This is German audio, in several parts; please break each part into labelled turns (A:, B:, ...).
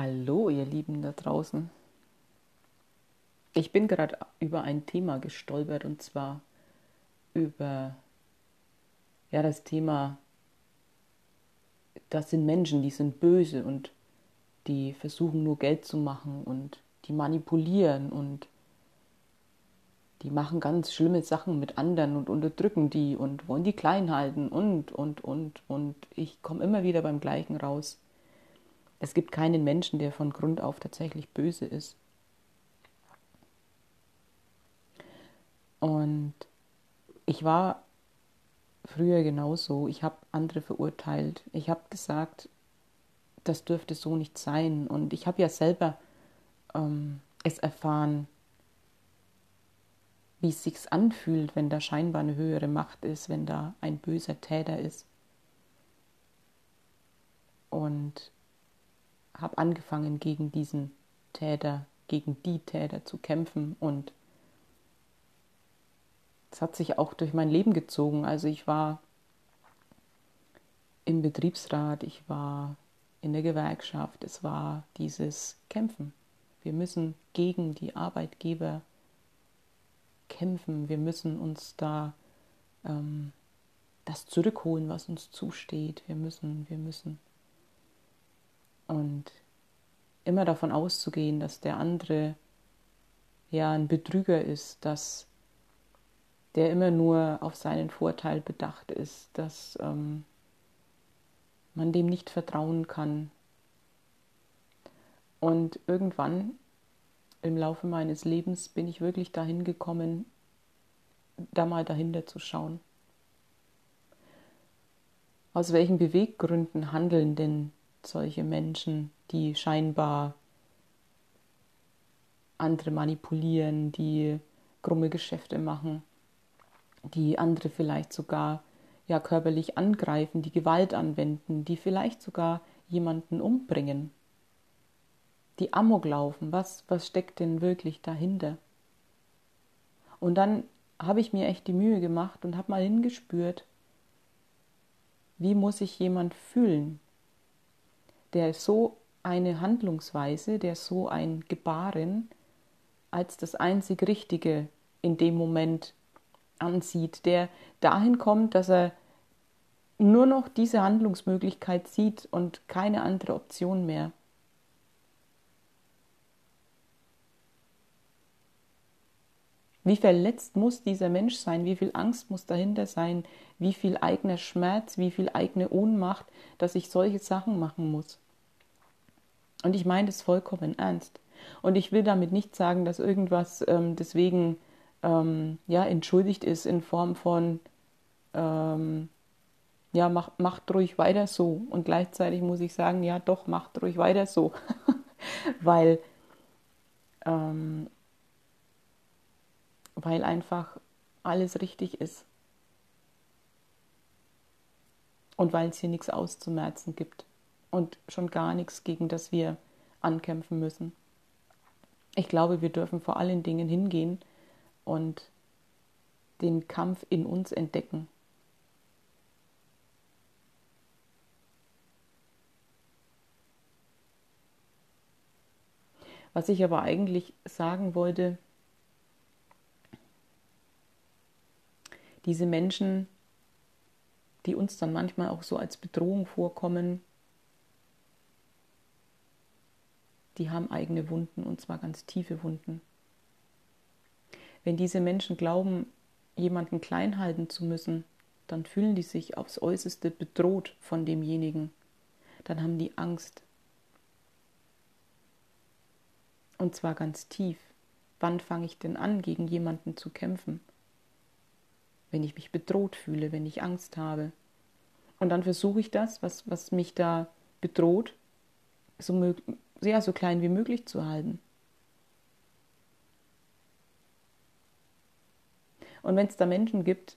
A: Hallo, ihr Lieben da draußen. Ich bin gerade über ein Thema gestolpert und zwar über ja das Thema, das sind Menschen, die sind böse und die versuchen nur Geld zu machen und die manipulieren und die machen ganz schlimme Sachen mit anderen und unterdrücken die und wollen die klein halten und und und und ich komme immer wieder beim gleichen raus es gibt keinen Menschen, der von Grund auf tatsächlich böse ist. Und ich war früher genauso. Ich habe andere verurteilt. Ich habe gesagt, das dürfte so nicht sein. Und ich habe ja selber ähm, es erfahren, wie es sich anfühlt, wenn da scheinbar eine höhere Macht ist, wenn da ein böser Täter ist. Und habe angefangen, gegen diesen Täter, gegen die Täter zu kämpfen und es hat sich auch durch mein Leben gezogen. Also ich war im Betriebsrat, ich war in der Gewerkschaft, es war dieses Kämpfen. Wir müssen gegen die Arbeitgeber kämpfen, wir müssen uns da ähm, das zurückholen, was uns zusteht. Wir müssen, wir müssen. Und immer davon auszugehen, dass der andere ja ein Betrüger ist, dass der immer nur auf seinen Vorteil bedacht ist, dass ähm, man dem nicht vertrauen kann. Und irgendwann im Laufe meines Lebens bin ich wirklich dahin gekommen, da mal dahinter zu schauen. Aus welchen Beweggründen handeln denn solche Menschen, die scheinbar andere manipulieren, die krumme Geschäfte machen, die andere vielleicht sogar ja körperlich angreifen, die Gewalt anwenden, die vielleicht sogar jemanden umbringen, die Amok laufen. Was, was steckt denn wirklich dahinter? Und dann habe ich mir echt die Mühe gemacht und habe mal hingespürt, wie muss sich jemand fühlen, der so eine Handlungsweise, der so ein Gebaren als das einzig Richtige in dem Moment ansieht, der dahin kommt, dass er nur noch diese Handlungsmöglichkeit sieht und keine andere Option mehr. Wie verletzt muss dieser Mensch sein? Wie viel Angst muss dahinter sein? Wie viel eigener Schmerz? Wie viel eigene Ohnmacht, dass ich solche Sachen machen muss? Und ich meine das vollkommen ernst. Und ich will damit nicht sagen, dass irgendwas ähm, deswegen ähm, ja, entschuldigt ist in Form von, ähm, ja, mach, macht ruhig weiter so. Und gleichzeitig muss ich sagen, ja, doch, macht ruhig weiter so. Weil ähm, weil einfach alles richtig ist. Und weil es hier nichts auszumerzen gibt und schon gar nichts, gegen das wir ankämpfen müssen. Ich glaube, wir dürfen vor allen Dingen hingehen und den Kampf in uns entdecken. Was ich aber eigentlich sagen wollte, diese Menschen, die uns dann manchmal auch so als Bedrohung vorkommen, die haben eigene Wunden und zwar ganz tiefe Wunden. Wenn diese Menschen glauben, jemanden klein halten zu müssen, dann fühlen die sich aufs äußerste bedroht von demjenigen. Dann haben die Angst. Und zwar ganz tief. Wann fange ich denn an, gegen jemanden zu kämpfen? Wenn ich mich bedroht fühle, wenn ich Angst habe. Und dann versuche ich das, was, was mich da bedroht, so, ja, so klein wie möglich zu halten. Und wenn es da Menschen gibt,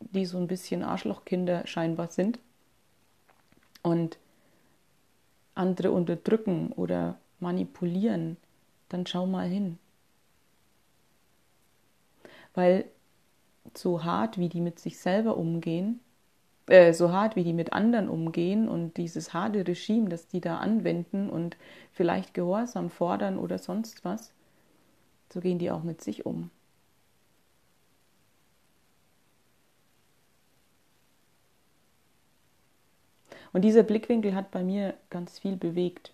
A: die so ein bisschen Arschlochkinder scheinbar sind und andere unterdrücken oder manipulieren, dann schau mal hin. Weil so hart, wie die mit sich selber umgehen, äh, so hart, wie die mit anderen umgehen und dieses harte Regime, das die da anwenden und vielleicht Gehorsam fordern oder sonst was, so gehen die auch mit sich um. Und dieser Blickwinkel hat bei mir ganz viel bewegt,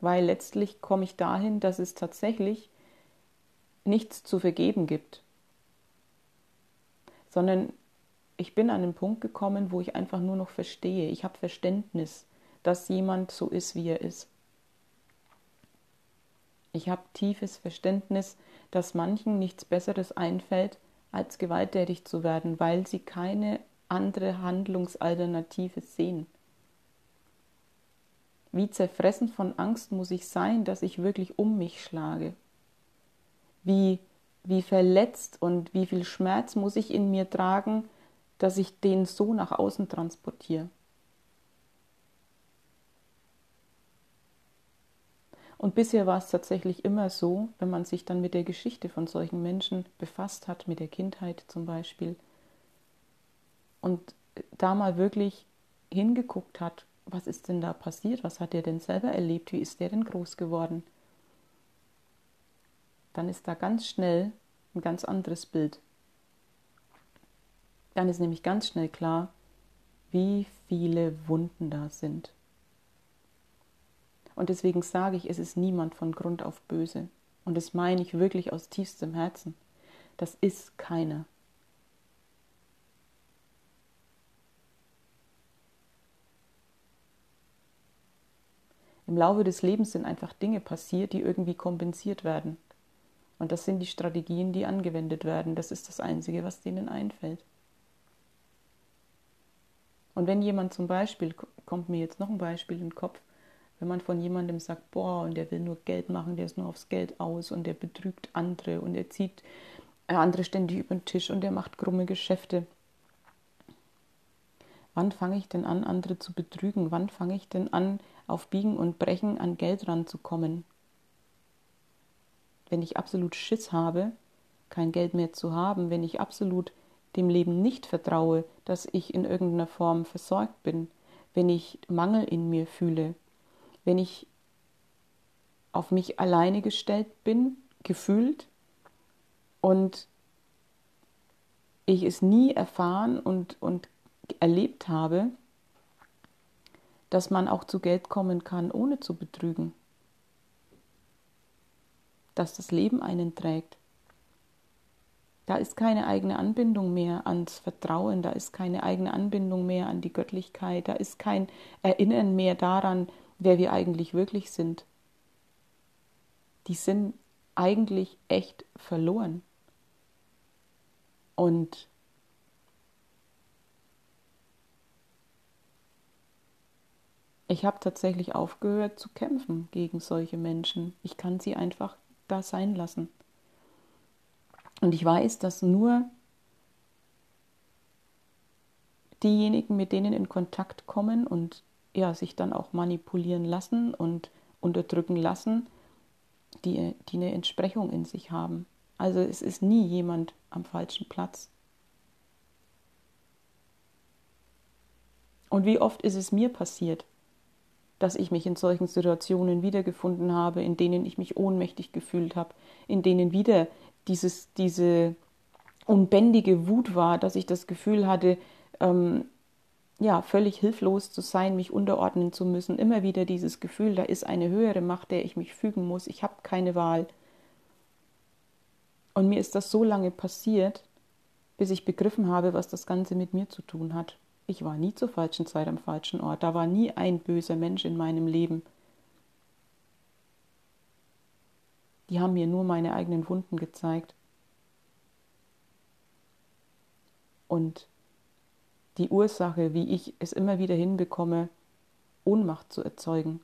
A: weil letztlich komme ich dahin, dass es tatsächlich nichts zu vergeben gibt, sondern ich bin an den Punkt gekommen, wo ich einfach nur noch verstehe. Ich habe Verständnis, dass jemand so ist, wie er ist. Ich habe tiefes Verständnis, dass manchen nichts Besseres einfällt, als gewalttätig zu werden, weil sie keine andere Handlungsalternative sehen. Wie zerfressen von Angst muss ich sein, dass ich wirklich um mich schlage? Wie, wie verletzt und wie viel Schmerz muss ich in mir tragen, dass ich den so nach außen transportiere. Und bisher war es tatsächlich immer so, wenn man sich dann mit der Geschichte von solchen Menschen befasst hat, mit der Kindheit zum Beispiel, und da mal wirklich hingeguckt hat, was ist denn da passiert, was hat er denn selber erlebt, wie ist der denn groß geworden, dann ist da ganz schnell ein ganz anderes Bild. Dann ist nämlich ganz schnell klar, wie viele Wunden da sind. Und deswegen sage ich, es ist niemand von Grund auf böse. Und das meine ich wirklich aus tiefstem Herzen. Das ist keiner. Im Laufe des Lebens sind einfach Dinge passiert, die irgendwie kompensiert werden. Und das sind die Strategien, die angewendet werden. Das ist das Einzige, was denen einfällt. Und wenn jemand zum Beispiel, kommt mir jetzt noch ein Beispiel in den Kopf, wenn man von jemandem sagt, boah, und der will nur Geld machen, der ist nur aufs Geld aus und der betrügt andere und er zieht äh, andere ständig über den Tisch und der macht krumme Geschäfte. Wann fange ich denn an, andere zu betrügen? Wann fange ich denn an, auf Biegen und Brechen an Geld ranzukommen? Wenn ich absolut Schiss habe, kein Geld mehr zu haben, wenn ich absolut dem Leben nicht vertraue, dass ich in irgendeiner Form versorgt bin, wenn ich Mangel in mir fühle, wenn ich auf mich alleine gestellt bin, gefühlt und ich es nie erfahren und, und erlebt habe, dass man auch zu Geld kommen kann, ohne zu betrügen, dass das Leben einen trägt, da ist keine eigene Anbindung mehr ans Vertrauen, da ist keine eigene Anbindung mehr an die Göttlichkeit, da ist kein Erinnern mehr daran, wer wir eigentlich wirklich sind. Die sind eigentlich echt verloren. Und ich habe tatsächlich aufgehört zu kämpfen gegen solche Menschen. Ich kann sie einfach da sein lassen. Und ich weiß, dass nur diejenigen, mit denen in Kontakt kommen und ja, sich dann auch manipulieren lassen und unterdrücken lassen, die, die eine Entsprechung in sich haben. Also es ist nie jemand am falschen Platz. Und wie oft ist es mir passiert, dass ich mich in solchen Situationen wiedergefunden habe, in denen ich mich ohnmächtig gefühlt habe, in denen wieder dieses, diese unbändige Wut war, dass ich das Gefühl hatte, ähm, ja, völlig hilflos zu sein, mich unterordnen zu müssen. Immer wieder dieses Gefühl, da ist eine höhere Macht, der ich mich fügen muss. Ich habe keine Wahl. Und mir ist das so lange passiert, bis ich begriffen habe, was das Ganze mit mir zu tun hat. Ich war nie zur falschen Zeit am falschen Ort. Da war nie ein böser Mensch in meinem Leben. Die haben mir nur meine eigenen Wunden gezeigt. Und die Ursache, wie ich es immer wieder hinbekomme, Ohnmacht zu erzeugen.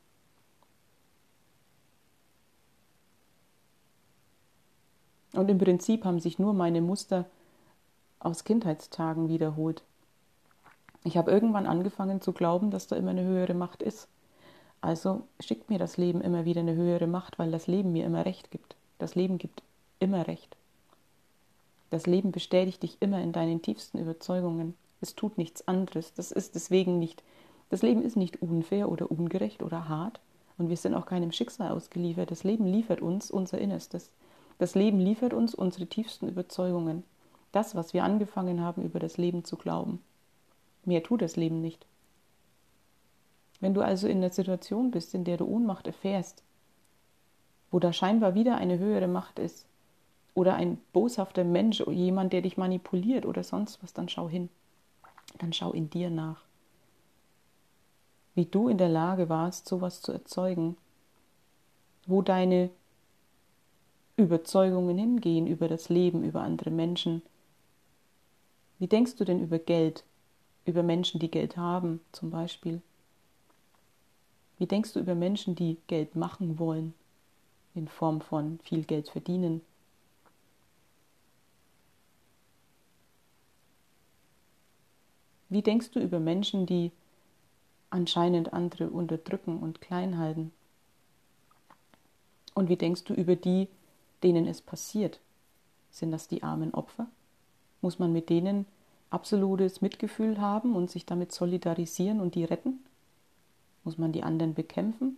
A: Und im Prinzip haben sich nur meine Muster aus Kindheitstagen wiederholt. Ich habe irgendwann angefangen zu glauben, dass da immer eine höhere Macht ist. Also schickt mir das Leben immer wieder eine höhere Macht, weil das Leben mir immer Recht gibt. Das Leben gibt immer Recht. Das Leben bestätigt dich immer in deinen tiefsten Überzeugungen. Es tut nichts anderes. Das ist deswegen nicht, das Leben ist nicht unfair oder ungerecht oder hart. Und wir sind auch keinem Schicksal ausgeliefert. Das Leben liefert uns unser Innerstes. Das Leben liefert uns unsere tiefsten Überzeugungen. Das, was wir angefangen haben, über das Leben zu glauben. Mehr tut das Leben nicht. Wenn du also in der Situation bist, in der du Ohnmacht erfährst, wo da scheinbar wieder eine höhere Macht ist, oder ein boshafter Mensch, jemand, der dich manipuliert oder sonst was, dann schau hin. Dann schau in dir nach. Wie du in der Lage warst, sowas zu erzeugen. Wo deine Überzeugungen hingehen über das Leben, über andere Menschen. Wie denkst du denn über Geld, über Menschen, die Geld haben zum Beispiel? Wie denkst du über Menschen, die Geld machen wollen, in Form von viel Geld verdienen? Wie denkst du über Menschen, die anscheinend andere unterdrücken und klein halten? Und wie denkst du über die, denen es passiert? Sind das die armen Opfer? Muss man mit denen absolutes Mitgefühl haben und sich damit solidarisieren und die retten? Muss man die anderen bekämpfen?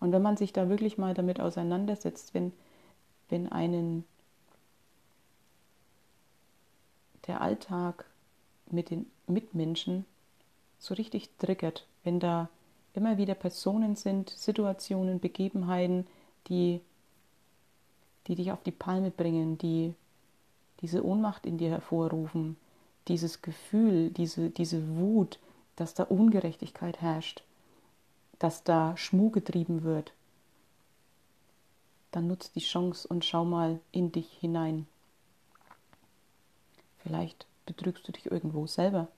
A: Und wenn man sich da wirklich mal damit auseinandersetzt, wenn, wenn einen der Alltag mit den Mitmenschen so richtig triggert, wenn da immer wieder Personen sind, Situationen, Begebenheiten, die, die dich auf die Palme bringen, die diese Ohnmacht in dir hervorrufen, dieses Gefühl, diese, diese Wut, dass da Ungerechtigkeit herrscht, dass da Schmuh getrieben wird, dann nutzt die Chance und schau mal in dich hinein. Vielleicht betrügst du dich irgendwo selber.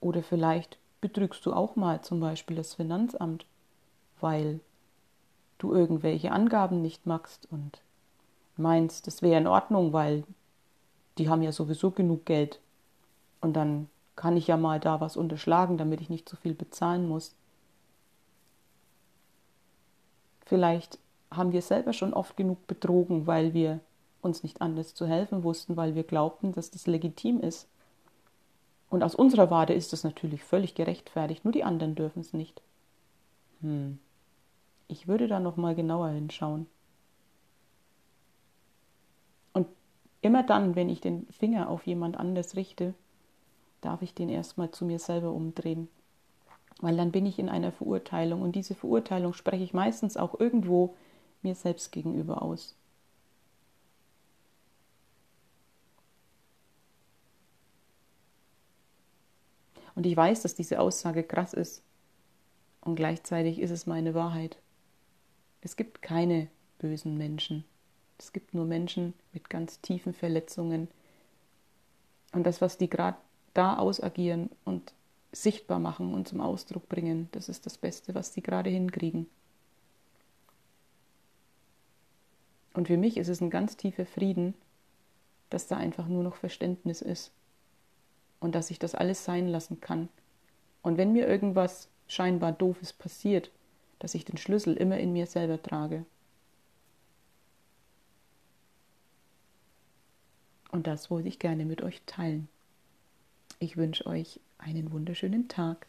A: Oder vielleicht betrügst du auch mal zum Beispiel das Finanzamt, weil du irgendwelche Angaben nicht machst und meinst, das wäre in Ordnung, weil die haben ja sowieso genug Geld. Und dann kann ich ja mal da was unterschlagen, damit ich nicht so viel bezahlen muss. Vielleicht haben wir selber schon oft genug betrogen, weil wir uns nicht anders zu helfen wussten, weil wir glaubten, dass das legitim ist. Und aus unserer Warte ist das natürlich völlig gerechtfertigt, nur die anderen dürfen es nicht. Hm. Ich würde da noch mal genauer hinschauen. Und immer dann, wenn ich den Finger auf jemand anders richte, darf ich den erstmal zu mir selber umdrehen. Weil dann bin ich in einer Verurteilung und diese Verurteilung spreche ich meistens auch irgendwo mir selbst gegenüber aus. Und ich weiß, dass diese Aussage krass ist. Und gleichzeitig ist es meine Wahrheit. Es gibt keine bösen Menschen. Es gibt nur Menschen mit ganz tiefen Verletzungen. Und das, was die gerade da ausagieren und sichtbar machen und zum Ausdruck bringen, das ist das Beste, was die gerade hinkriegen. Und für mich ist es ein ganz tiefer Frieden, dass da einfach nur noch Verständnis ist und dass ich das alles sein lassen kann. Und wenn mir irgendwas scheinbar doofes passiert, dass ich den Schlüssel immer in mir selber trage. Und das wollte ich gerne mit euch teilen. Ich wünsche euch einen wunderschönen Tag.